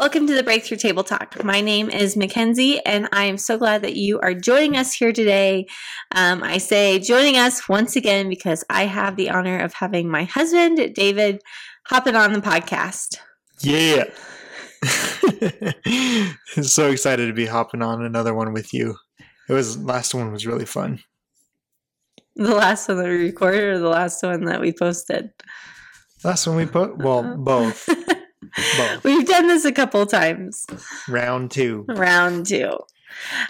Welcome to the Breakthrough Table Talk. My name is Mackenzie, and I am so glad that you are joining us here today. Um, I say joining us once again because I have the honor of having my husband, David, hopping on the podcast. Yeah. so excited to be hopping on another one with you. It was last one was really fun. The last one that we recorded or the last one that we posted? Last one we put well, both. both. We've done this a couple times. Round two. Round two.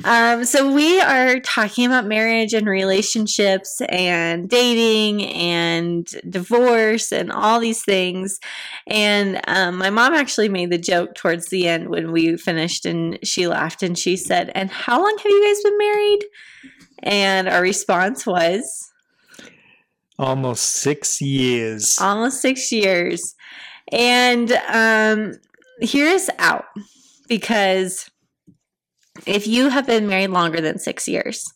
Um, so we are talking about marriage and relationships and dating and divorce and all these things. And um, my mom actually made the joke towards the end when we finished, and she laughed and she said, "And how long have you guys been married?" And our response was, "Almost six years." Almost six years. And um, here's out because if you have been married longer than six years,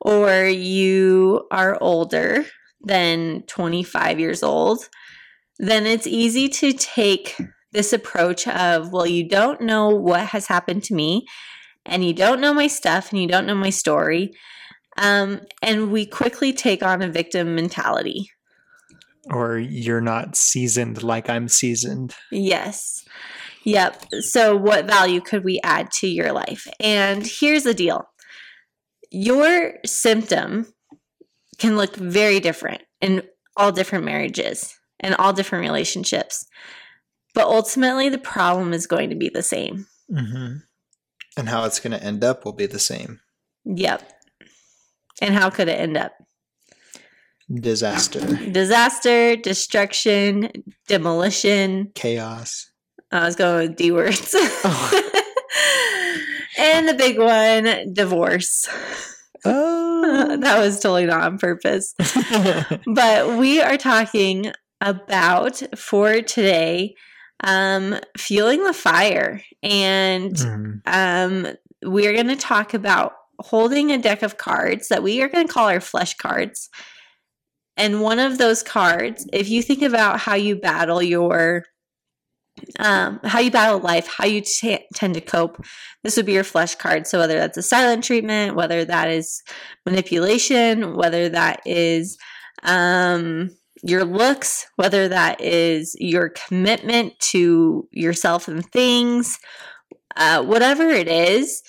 or you are older than 25 years old, then it's easy to take this approach of, well, you don't know what has happened to me, and you don't know my stuff, and you don't know my story. Um, and we quickly take on a victim mentality. Or you're not seasoned like I'm seasoned. Yes. Yep. So, what value could we add to your life? And here's the deal your symptom can look very different in all different marriages and all different relationships. But ultimately, the problem is going to be the same. Mm-hmm. And how it's going to end up will be the same. Yep. And how could it end up? Disaster. Disaster, destruction, demolition, chaos. I was going with D words. Oh. and the big one, divorce. Oh. that was totally not on purpose. but we are talking about for today um, fueling the fire. And mm. um, we're going to talk about holding a deck of cards that we are going to call our flesh cards. And one of those cards, if you think about how you battle your um, how you battle life, how you t- tend to cope. This would be your flesh card. So, whether that's a silent treatment, whether that is manipulation, whether that is um, your looks, whether that is your commitment to yourself and things, uh, whatever it is,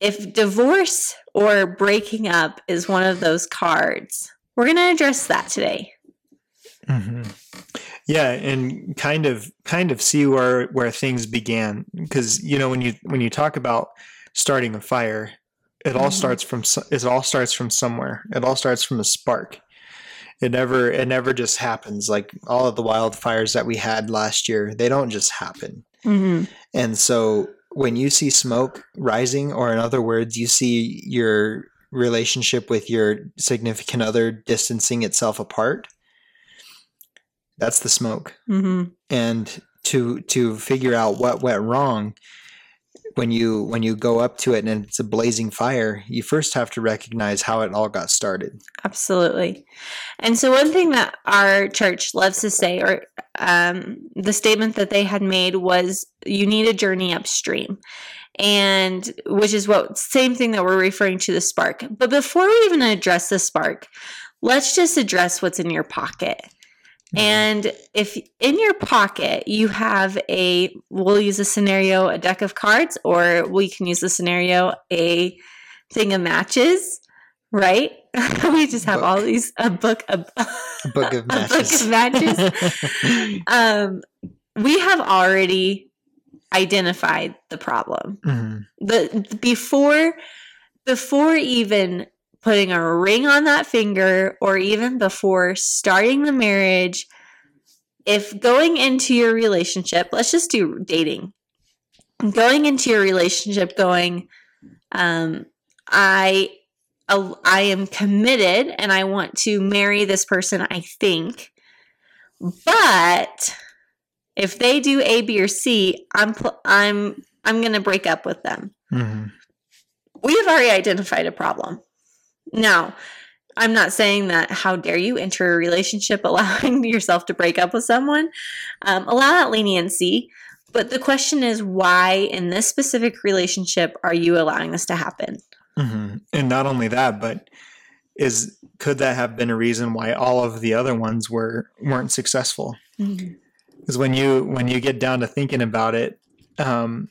if divorce or breaking up is one of those cards, we're going to address that today. Mm-hmm. Yeah, and kind of kind of see where where things began because you know when you when you talk about starting a fire, it all mm-hmm. starts from it all starts from somewhere. It all starts from a spark. It never it never just happens like all of the wildfires that we had last year. They don't just happen. Mm-hmm. And so when you see smoke rising, or in other words, you see your relationship with your significant other distancing itself apart, that's the smoke. Mm-hmm. And to to figure out what went wrong when you when you go up to it and it's a blazing fire you first have to recognize how it all got started absolutely and so one thing that our church loves to say or um, the statement that they had made was you need a journey upstream and which is what same thing that we're referring to the spark but before we even address the spark let's just address what's in your pocket and if in your pocket you have a, we'll use a scenario, a deck of cards, or we can use the scenario, a thing of matches, right? we just have book. all these, a book, a, a book of matches. book of matches. um, we have already identified the problem. Mm-hmm. The before before even putting a ring on that finger or even before starting the marriage, if going into your relationship, let's just do dating, going into your relationship going, um, I, I am committed and I want to marry this person, I think, but if they do A, B, or C, I'm, pl- I'm, I'm going to break up with them. Mm-hmm. We have already identified a problem. Now, I'm not saying that how dare you enter a relationship allowing yourself to break up with someone. Um, allow that leniency, but the question is why in this specific relationship are you allowing this to happen? Mm-hmm. And not only that, but is could that have been a reason why all of the other ones were weren't successful? Because when you when you get down to thinking about it, um,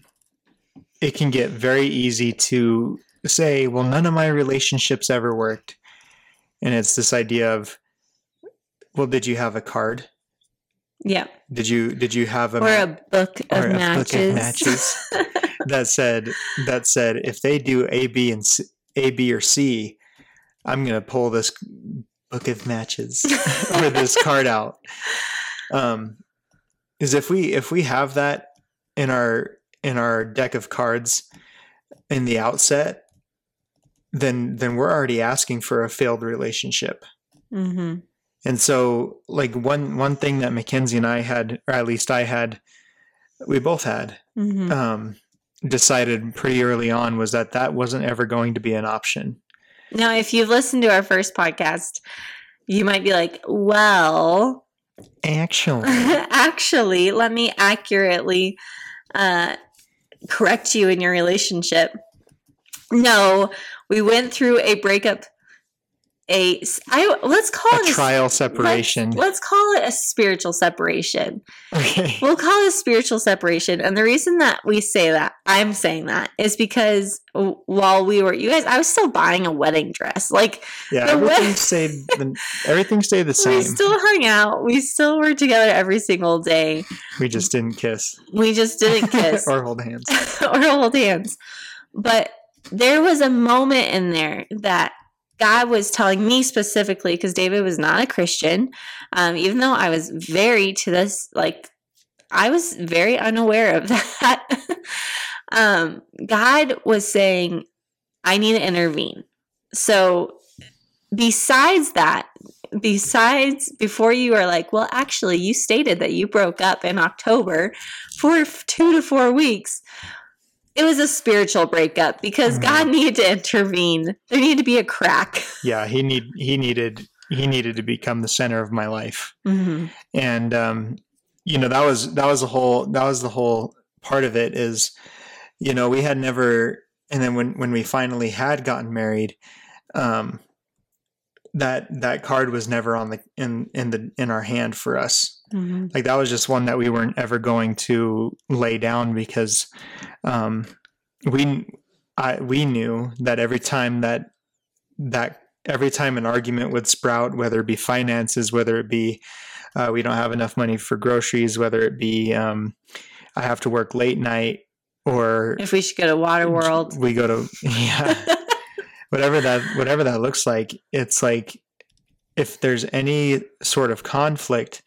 it can get very easy to say, "Well, none of my relationships ever worked," and it's this idea of, "Well, did you have a card?" Yeah. Did you did you have a or a book of matches, book of matches that said that said if they do A B and C, A B or C, I'm gonna pull this book of matches or this card out. Um, is if we if we have that in our in our deck of cards in the outset, then then we're already asking for a failed relationship. Mm-hmm. And so, like one one thing that Mackenzie and I had, or at least I had, we both had, mm-hmm. um, decided pretty early on was that that wasn't ever going to be an option. Now, if you've listened to our first podcast, you might be like, "Well, actually, actually, let me accurately uh, correct you in your relationship." No, we went through a breakup a I let's call a it a trial separation. Let's, let's, call it a spiritual separation. Okay. We'll call it a spiritual separation. And the reason that we say that, I'm saying that, is because while we were you guys, I was still buying a wedding dress. Like Yeah, everything stayed the, everything stayed the same. We still hung out. We still were together every single day. We just didn't kiss. We just didn't kiss. or hold hands. or hold hands. But there was a moment in there that God was telling me specifically because David was not a Christian, um, even though I was very to this, like, I was very unaware of that. um, God was saying, I need to intervene. So, besides that, besides before you are like, well, actually, you stated that you broke up in October for two to four weeks it was a spiritual breakup because mm-hmm. God needed to intervene. There needed to be a crack. Yeah, he need he needed he needed to become the center of my life, mm-hmm. and um, you know that was that was the whole that was the whole part of it is, you know, we had never, and then when when we finally had gotten married, um, that that card was never on the in in the in our hand for us Mm-hmm. Like that was just one that we weren't ever going to lay down because um, we I we knew that every time that that every time an argument would sprout, whether it be finances, whether it be uh, we don't have enough money for groceries, whether it be um, I have to work late night, or if we should go to Water World, we go to yeah, whatever that whatever that looks like. It's like if there's any sort of conflict,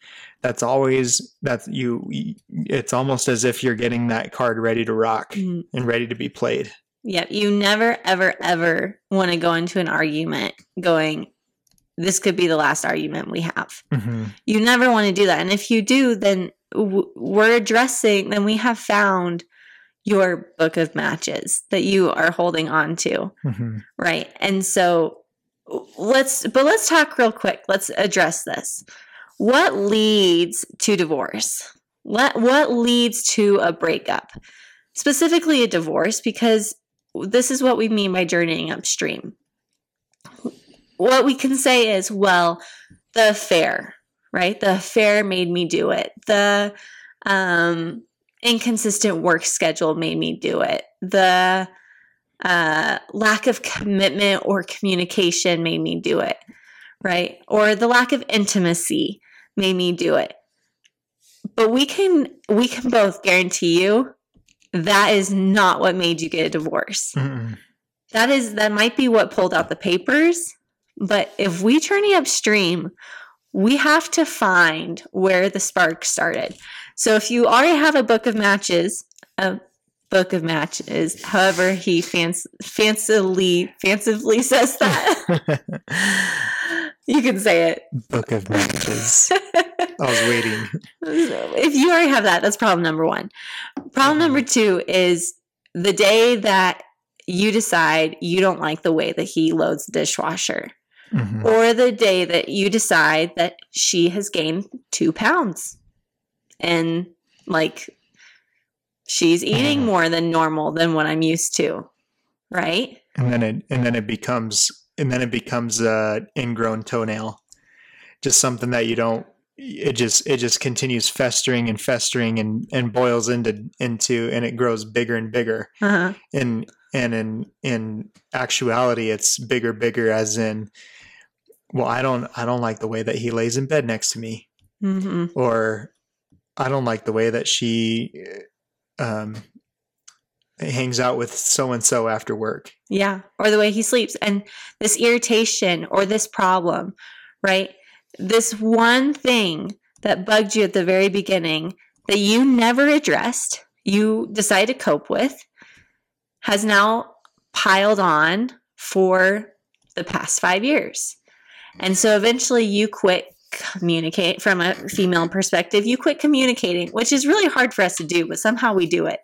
that's always that you it's almost as if you're getting that card ready to rock mm-hmm. and ready to be played yeah you never ever ever want to go into an argument going this could be the last argument we have mm-hmm. you never want to do that and if you do then w- we're addressing then we have found your book of matches that you are holding on to mm-hmm. right and so let's but let's talk real quick let's address this what leads to divorce? What, what leads to a breakup? Specifically, a divorce, because this is what we mean by journeying upstream. What we can say is, well, the affair, right? The affair made me do it. The um, inconsistent work schedule made me do it. The uh, lack of commitment or communication made me do it, right? Or the lack of intimacy made me do it. But we can we can both guarantee you that is not what made you get a divorce. mm That is that might be what pulled out the papers, but if we journey upstream, we have to find where the spark started. So if you already have a book of matches, a book of matches, however he fanc- fancily fancifully says that. You can say it. Book of matches. I was waiting. If you already have that, that's problem number one. Problem mm-hmm. number two is the day that you decide you don't like the way that he loads the dishwasher, mm-hmm. or the day that you decide that she has gained two pounds. And like she's eating more than normal than what I'm used to. Right? And then it and then it becomes and then it becomes a ingrown toenail. Just something that you don't it just it just continues festering and festering and and boils into into and it grows bigger and bigger. Uh-huh. And and in in actuality it's bigger bigger as in well I don't I don't like the way that he lays in bed next to me. Mm-hmm. Or I don't like the way that she um, hangs out with so and so after work. Yeah, or the way he sleeps, and this irritation or this problem, right? This one thing that bugged you at the very beginning that you never addressed, you decided to cope with, has now piled on for the past five years. And so eventually you quit communicate from a female perspective you quit communicating which is really hard for us to do but somehow we do it.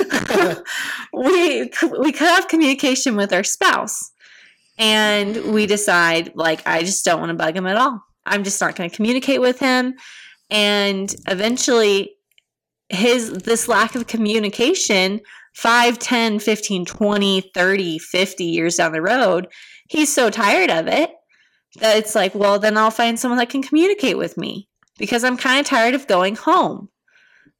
We we cut off communication with our spouse and we decide like i just don't want to bug him at all. I'm just not going to communicate with him. And eventually his this lack of communication 5 10 15 20 30 50 years down the road he's so tired of it that it's like, well, then I'll find someone that can communicate with me because I'm kind of tired of going home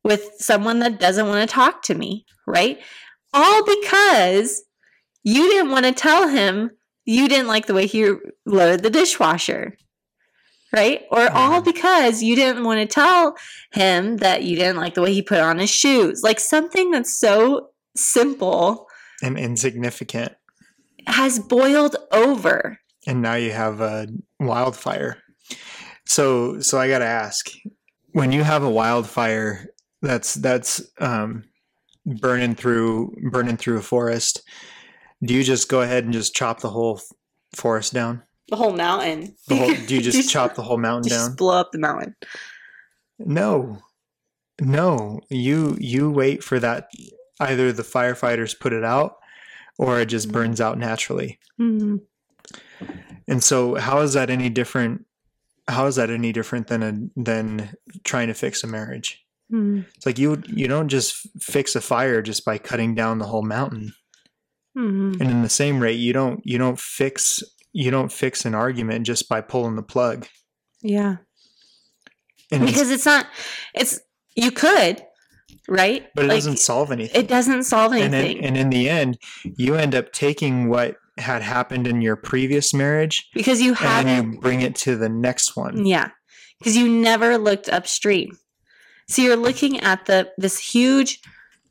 with someone that doesn't want to talk to me, right? All because you didn't want to tell him you didn't like the way he loaded the dishwasher, right? Or all mm-hmm. because you didn't want to tell him that you didn't like the way he put on his shoes. Like something that's so simple and insignificant has boiled over and now you have a wildfire. So so I got to ask, when you have a wildfire that's that's um, burning through burning through a forest, do you just go ahead and just chop the whole forest down? The whole mountain. The whole, do you just chop the whole mountain just down? blow up the mountain. No, no. You you wait for that. Either the firefighters put it out, or it just mm-hmm. burns out naturally. Mm-hmm. And so, how is that any different? How is that any different than a than trying to fix a marriage? Mm-hmm. It's like you you don't just fix a fire just by cutting down the whole mountain. Mm-hmm. And in the same rate, you don't you don't fix you don't fix an argument just by pulling the plug. Yeah. And because it's, it's not it's you could right? But it like, doesn't solve anything. It doesn't solve anything. And in, and in, the end, you end up taking what had happened in your previous marriage because you have and you bring it to the next one. Yeah, because you never looked upstream. So you're looking at the this huge,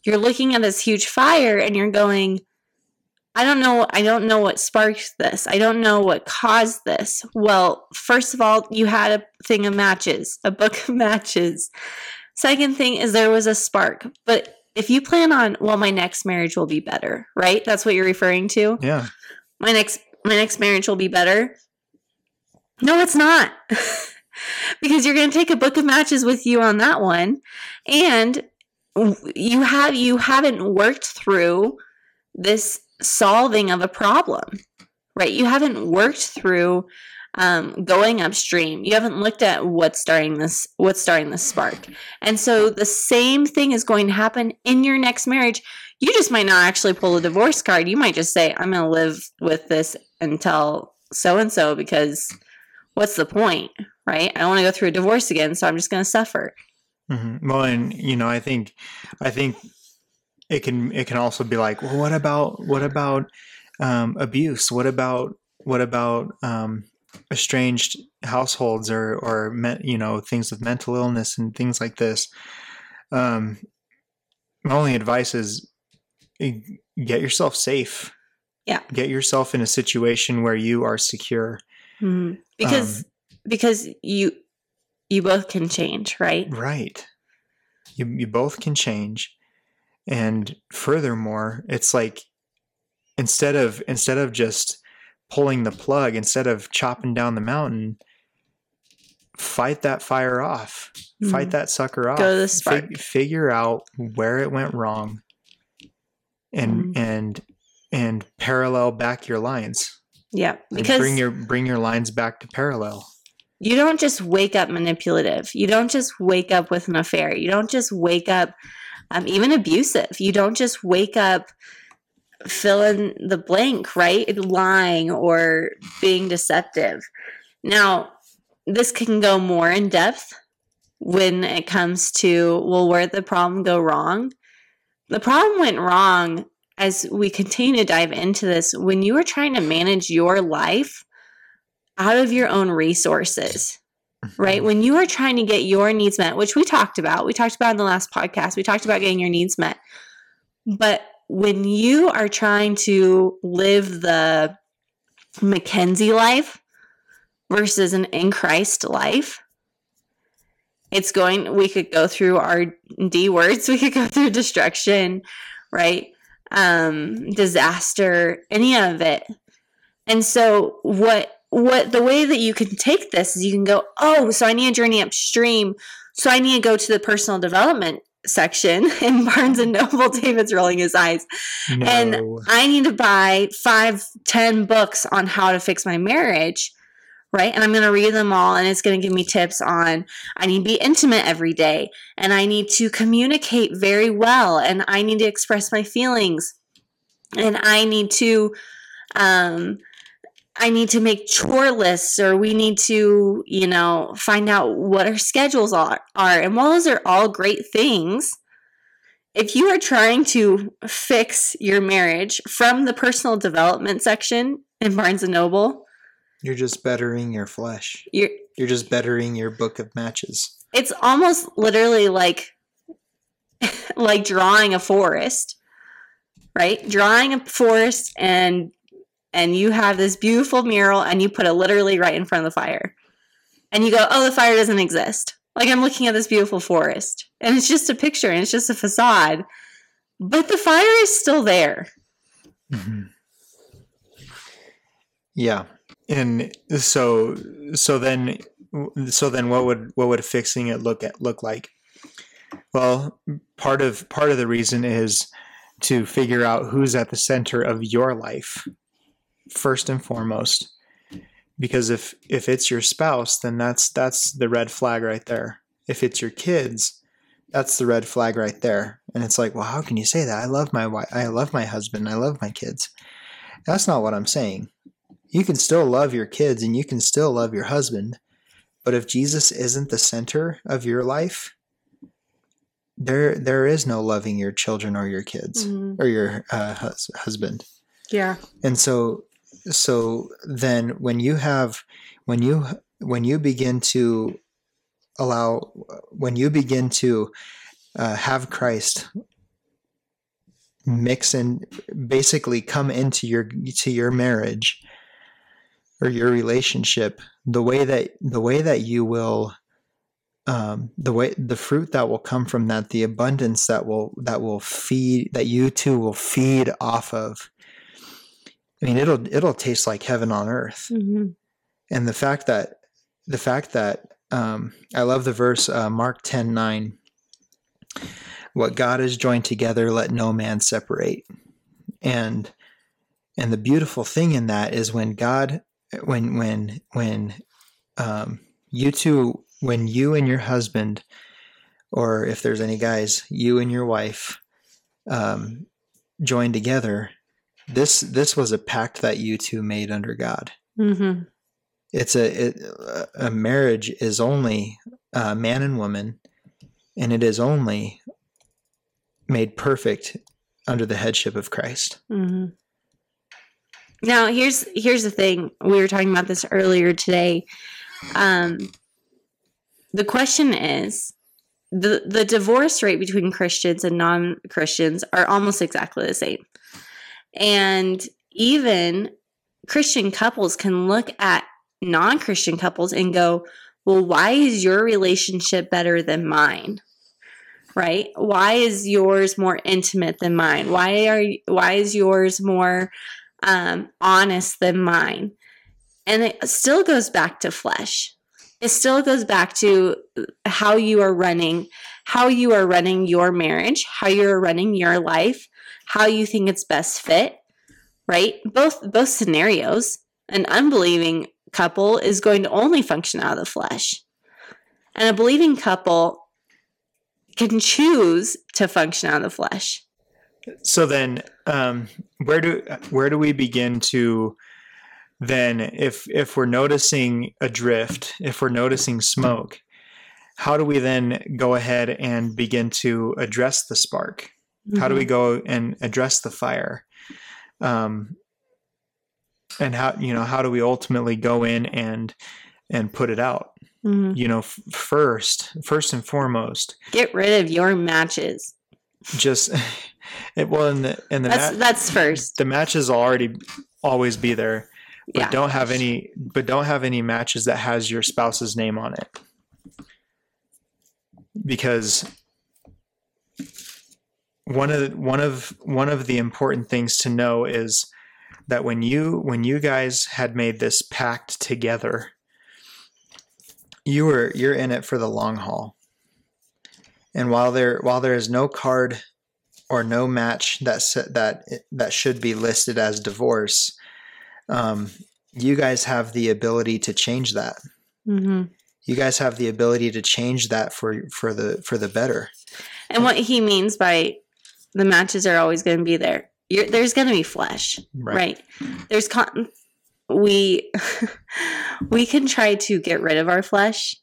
you're looking at this huge fire, and you're going, I don't know. I don't know what sparked this. I don't know what caused this. Well, first of all, you had a thing of matches, a book of matches. Second thing is there was a spark, but if you plan on, well, my next marriage will be better, right? That's what you're referring to. Yeah my next my next marriage will be better. No, it's not. because you're going to take a book of matches with you on that one and you have you haven't worked through this solving of a problem. Right? You haven't worked through um, going upstream. You haven't looked at what's starting this what's starting this spark. And so the same thing is going to happen in your next marriage you just might not actually pull a divorce card. You might just say, I'm going to live with this until so and so because what's the point, right? I don't want to go through a divorce again, so I'm just going to suffer. Mm-hmm. Well, and you know, I think, I think it can it can also be like, well, what about what about um, abuse? What about what about um, estranged households or or me, you know things with mental illness and things like this? Um, my only advice is get yourself safe. Yeah. Get yourself in a situation where you are secure. Mm-hmm. Because um, because you you both can change, right? Right. You you both can change. And furthermore, it's like instead of instead of just pulling the plug, instead of chopping down the mountain, fight that fire off. Mm-hmm. Fight that sucker off. Go to the spark. Fig- figure out where it went wrong and mm-hmm. and and parallel back your lines. Yeah, because bring your bring your lines back to parallel. You don't just wake up manipulative. You don't just wake up with an affair. You don't just wake up um, even abusive. You don't just wake up fill in the blank, right? Lying or being deceptive. Now, this can go more in depth when it comes to, well, where did the problem go wrong? The problem went wrong as we continue to dive into this when you are trying to manage your life out of your own resources right? Mm-hmm. When you are trying to get your needs met, which we talked about, we talked about in the last podcast, we talked about getting your needs met. But when you are trying to live the Mackenzie life versus an in Christ life, it's going, we could go through our D words, we could go through destruction, right? Um, disaster, any of it. And so, what what the way that you can take this is you can go, oh, so I need a journey upstream. So I need to go to the personal development section in Barnes and Noble. David's rolling his eyes. No. And I need to buy five, ten books on how to fix my marriage. Right. And I'm going to read them all and it's going to give me tips on I need to be intimate every day and I need to communicate very well and I need to express my feelings and I need to um, I need to make chore lists or we need to, you know, find out what our schedules are, are. And while those are all great things, if you are trying to fix your marriage from the personal development section in Barnes and Noble, you're just bettering your flesh. You're you're just bettering your book of matches. It's almost literally like like drawing a forest, right? Drawing a forest and and you have this beautiful mural and you put it literally right in front of the fire. And you go, oh, the fire doesn't exist. Like I'm looking at this beautiful forest and it's just a picture and it's just a facade, but the fire is still there. Mm-hmm. Yeah. And so, so then, so then what would, what would fixing it look at, look like? Well, part of, part of the reason is to figure out who's at the center of your life first and foremost. Because if if it's your spouse then that's that's the red flag right there. If it's your kids that's the red flag right there. And it's like well how can you say that? I love my wife i love my husband. I love my kids. That's not what i'm saying you can still love your kids and you can still love your husband but if jesus isn't the center of your life there there is no loving your children or your kids mm-hmm. or your uh, hus- husband yeah and so so then when you have when you when you begin to allow when you begin to uh, have christ mix and basically come into your to your marriage or your relationship the way that the way that you will um, the way the fruit that will come from that the abundance that will that will feed that you two will feed off of I mean, it'll it'll taste like heaven on earth. Mm-hmm. And the fact that the fact that um, I love the verse uh, Mark ten nine. What God has joined together, let no man separate. And and the beautiful thing in that is when God, when when when um, you two, when you and your husband, or if there's any guys, you and your wife, um, join together this this was a pact that you two made under God. Mm-hmm. It's a it, a marriage is only uh, man and woman, and it is only made perfect under the headship of Christ. Mm-hmm. Now, here's here's the thing. We were talking about this earlier today. Um, the question is the the divorce rate between Christians and non Christians are almost exactly the same. And even Christian couples can look at non Christian couples and go, well, why is your relationship better than mine? Right? Why is yours more intimate than mine? Why are why is yours more um, honest than mine? And it still goes back to flesh. It still goes back to how you are running, how you are running your marriage, how you are running your life, how you think it's best fit, right? Both both scenarios. An unbelieving couple is going to only function out of the flesh. And a believing couple can choose to function out of the flesh. So then, um, where do where do we begin to then, if if we're noticing a drift, if we're noticing smoke, how do we then go ahead and begin to address the spark? Mm-hmm. How do we mm-hmm. go and address the fire? Um, and how you know how do we ultimately go in and and put it out? Mm-hmm. You know, f- first, first and foremost, get rid of your matches. Just it well, in the in the that's, ma- that's first. The matches will already always be there, but yeah. don't have any. But don't have any matches that has your spouse's name on it, because one of the, one of one of the important things to know is that when you when you guys had made this pact together you were you're in it for the long haul. And while there while there is no card or no match that that that should be listed as divorce, um, you guys have the ability to change that. Mm-hmm. You guys have the ability to change that for for the for the better. And what he means by the matches are always going to be there. You're, there's going to be flesh, right? right? There's con- we we can try to get rid of our flesh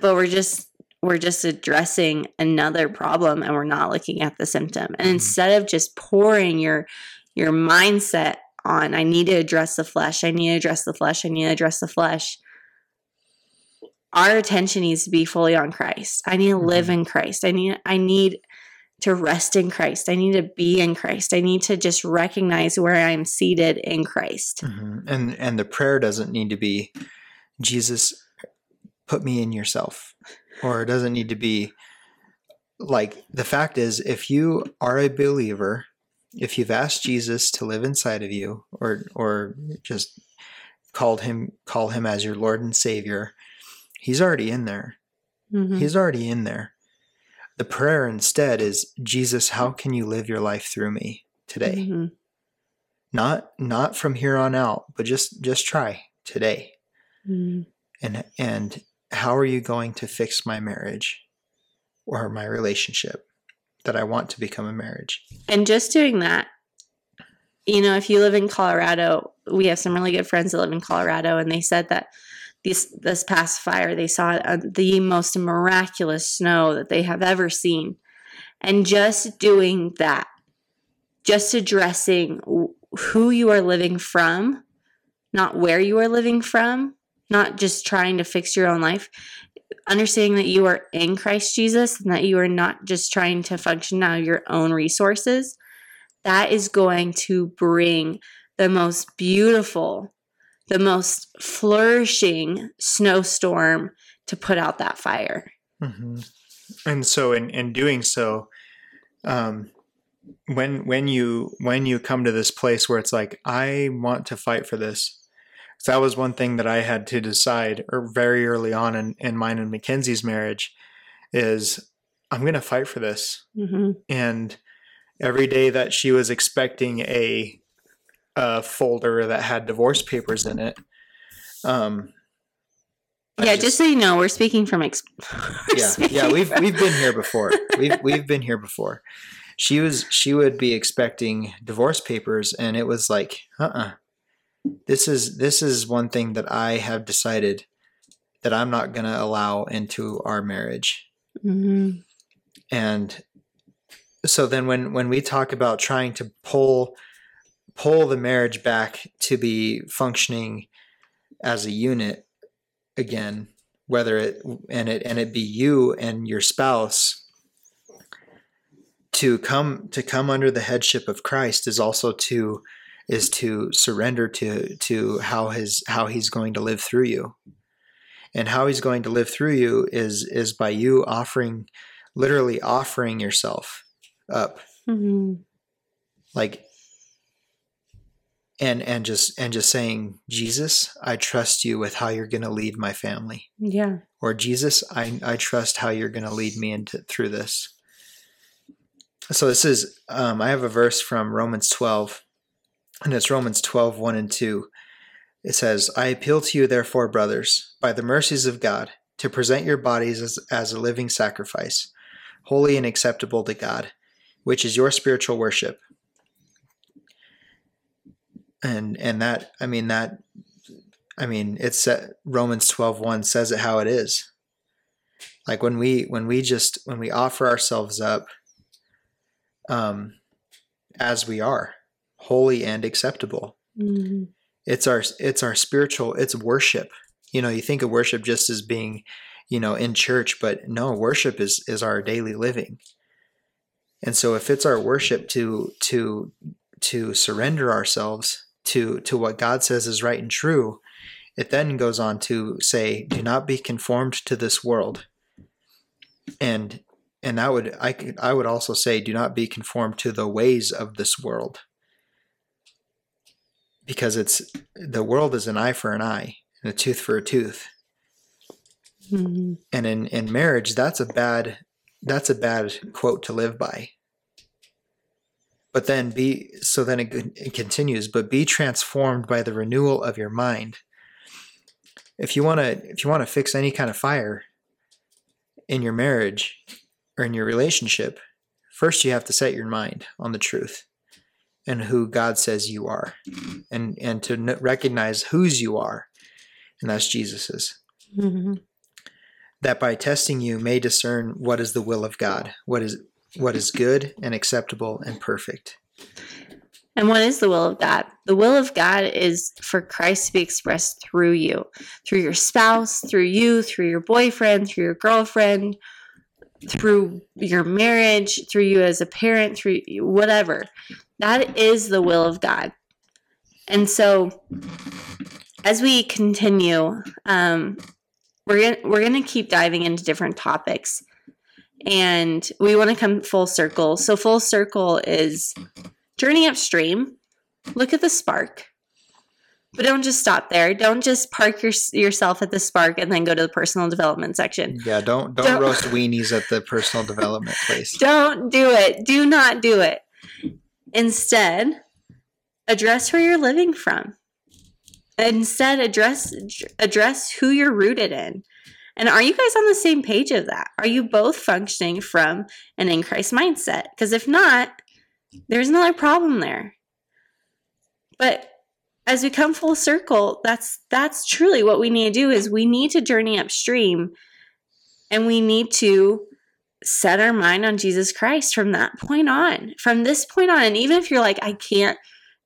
but we're just we're just addressing another problem and we're not looking at the symptom and mm-hmm. instead of just pouring your your mindset on i need to address the flesh i need to address the flesh i need to address the flesh our attention needs to be fully on christ i need to live mm-hmm. in christ i need i need to rest in Christ. I need to be in Christ. I need to just recognize where I'm seated in Christ. Mm-hmm. And and the prayer doesn't need to be Jesus put me in yourself or it doesn't need to be like the fact is if you are a believer, if you've asked Jesus to live inside of you or or just called him call him as your Lord and Savior, he's already in there. Mm-hmm. He's already in there. The prayer instead is, Jesus, how can you live your life through me today? Mm-hmm. Not not from here on out, but just just try today. Mm-hmm. And and how are you going to fix my marriage or my relationship that I want to become a marriage? And just doing that, you know, if you live in Colorado, we have some really good friends that live in Colorado, and they said that this this past fire they saw uh, the most miraculous snow that they have ever seen and just doing that just addressing who you are living from not where you are living from not just trying to fix your own life understanding that you are in Christ Jesus and that you are not just trying to function out your own resources that is going to bring the most beautiful the most flourishing snowstorm to put out that fire. Mm-hmm. And so, in, in doing so, um, when when you when you come to this place where it's like I want to fight for this, that was one thing that I had to decide, or very early on in, in mine and Mackenzie's marriage, is I'm going to fight for this. Mm-hmm. And every day that she was expecting a a folder that had divorce papers in it. Um, yeah, just, just, so you know, we're speaking from ex- yeah, speaking yeah. We've we've been here before. We've we've been here before. She was she would be expecting divorce papers, and it was like, uh, uh-uh. uh This is this is one thing that I have decided that I'm not going to allow into our marriage. Mm-hmm. And so then when when we talk about trying to pull pull the marriage back to be functioning as a unit again whether it and it and it be you and your spouse to come to come under the headship of Christ is also to is to surrender to to how his how he's going to live through you. And how he's going to live through you is is by you offering literally offering yourself up. Mm-hmm. like and and just and just saying jesus i trust you with how you're going to lead my family. Yeah. Or jesus i i trust how you're going to lead me into through this. So this is um, i have a verse from romans 12 and it's romans 12 1 and 2 it says i appeal to you therefore brothers by the mercies of god to present your bodies as, as a living sacrifice holy and acceptable to God, which is your spiritual worship. And and that I mean that I mean it's Romans 12:1 says it how it is. Like when we when we just when we offer ourselves up um as we are, holy and acceptable. Mm-hmm. It's our it's our spiritual it's worship. You know, you think of worship just as being you know in church but no worship is is our daily living and so if it's our worship to to to surrender ourselves to to what god says is right and true it then goes on to say do not be conformed to this world and and that would i could i would also say do not be conformed to the ways of this world because it's the world is an eye for an eye and a tooth for a tooth Mm-hmm. And in, in marriage, that's a bad that's a bad quote to live by. But then be so then it, it continues, but be transformed by the renewal of your mind. If you want to if you want to fix any kind of fire in your marriage or in your relationship, first you have to set your mind on the truth and who God says you are, and and to recognize whose you are, and that's Jesus's. Mm-hmm that by testing you may discern what is the will of God, what is what is good and acceptable and perfect. And what is the will of God? The will of God is for Christ to be expressed through you, through your spouse, through you, through your boyfriend, through your girlfriend, through your marriage, through you as a parent, through whatever. That is the will of God. And so, as we continue, um, we're gonna we're gonna keep diving into different topics. And we want to come full circle. So full circle is journey upstream. Look at the spark. But don't just stop there. Don't just park your, yourself at the spark and then go to the personal development section. Yeah don't don't, don't roast weenies at the personal development place. Don't do it. Do not do it instead address where you're living from Instead, address address who you're rooted in. And are you guys on the same page of that? Are you both functioning from an in Christ mindset? Because if not, there's another problem there. But as we come full circle, that's that's truly what we need to do is we need to journey upstream and we need to set our mind on Jesus Christ from that point on. From this point on, and even if you're like I can't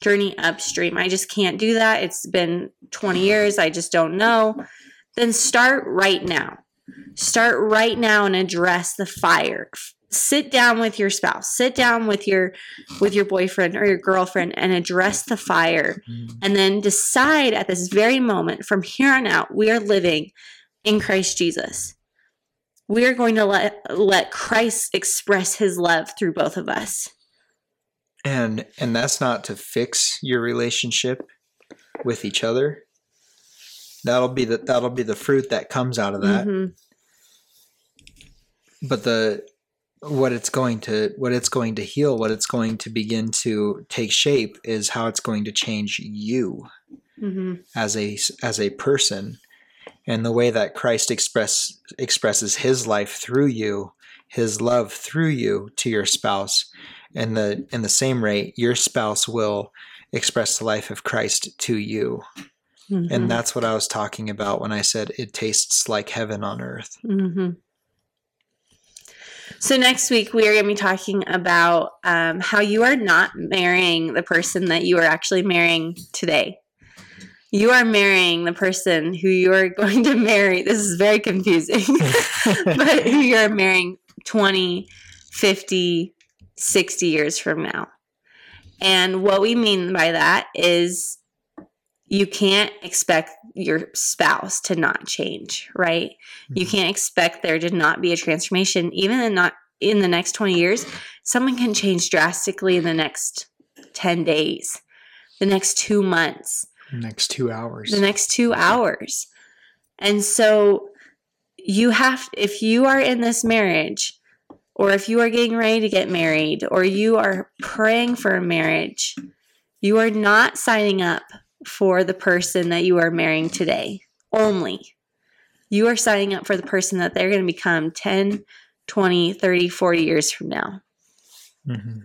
journey upstream. I just can't do that. It's been 20 years. I just don't know. Then start right now. Start right now and address the fire. Sit down with your spouse. Sit down with your with your boyfriend or your girlfriend and address the fire. Mm-hmm. And then decide at this very moment from here on out we are living in Christ Jesus. We are going to let let Christ express his love through both of us and and that's not to fix your relationship with each other that'll be the that'll be the fruit that comes out of that mm-hmm. but the what it's going to what it's going to heal what it's going to begin to take shape is how it's going to change you mm-hmm. as a as a person and the way that Christ express expresses his life through you his love through you to your spouse in the in the same rate your spouse will express the life of Christ to you. Mm-hmm. And that's what I was talking about when I said it tastes like heaven on earth. Mm-hmm. So, next week, we are going to be talking about um, how you are not marrying the person that you are actually marrying today. You are marrying the person who you are going to marry. This is very confusing, but who you are marrying 20, 50, 60 years from now. And what we mean by that is you can't expect your spouse to not change, right? Mm-hmm. You can't expect there to not be a transformation even in not in the next 20 years. Someone can change drastically in the next 10 days, the next 2 months, next 2 hours. The next 2 hours. And so you have if you are in this marriage or if you are getting ready to get married, or you are praying for a marriage, you are not signing up for the person that you are marrying today only. You are signing up for the person that they're going to become 10, 20, 30, 40 years from now. Mm-hmm.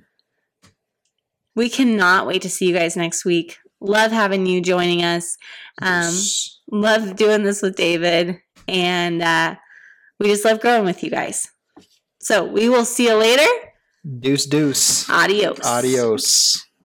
We cannot wait to see you guys next week. Love having you joining us. Um, yes. Love doing this with David. And uh, we just love growing with you guys. So we will see you later. Deuce, deuce. Adios. Adios.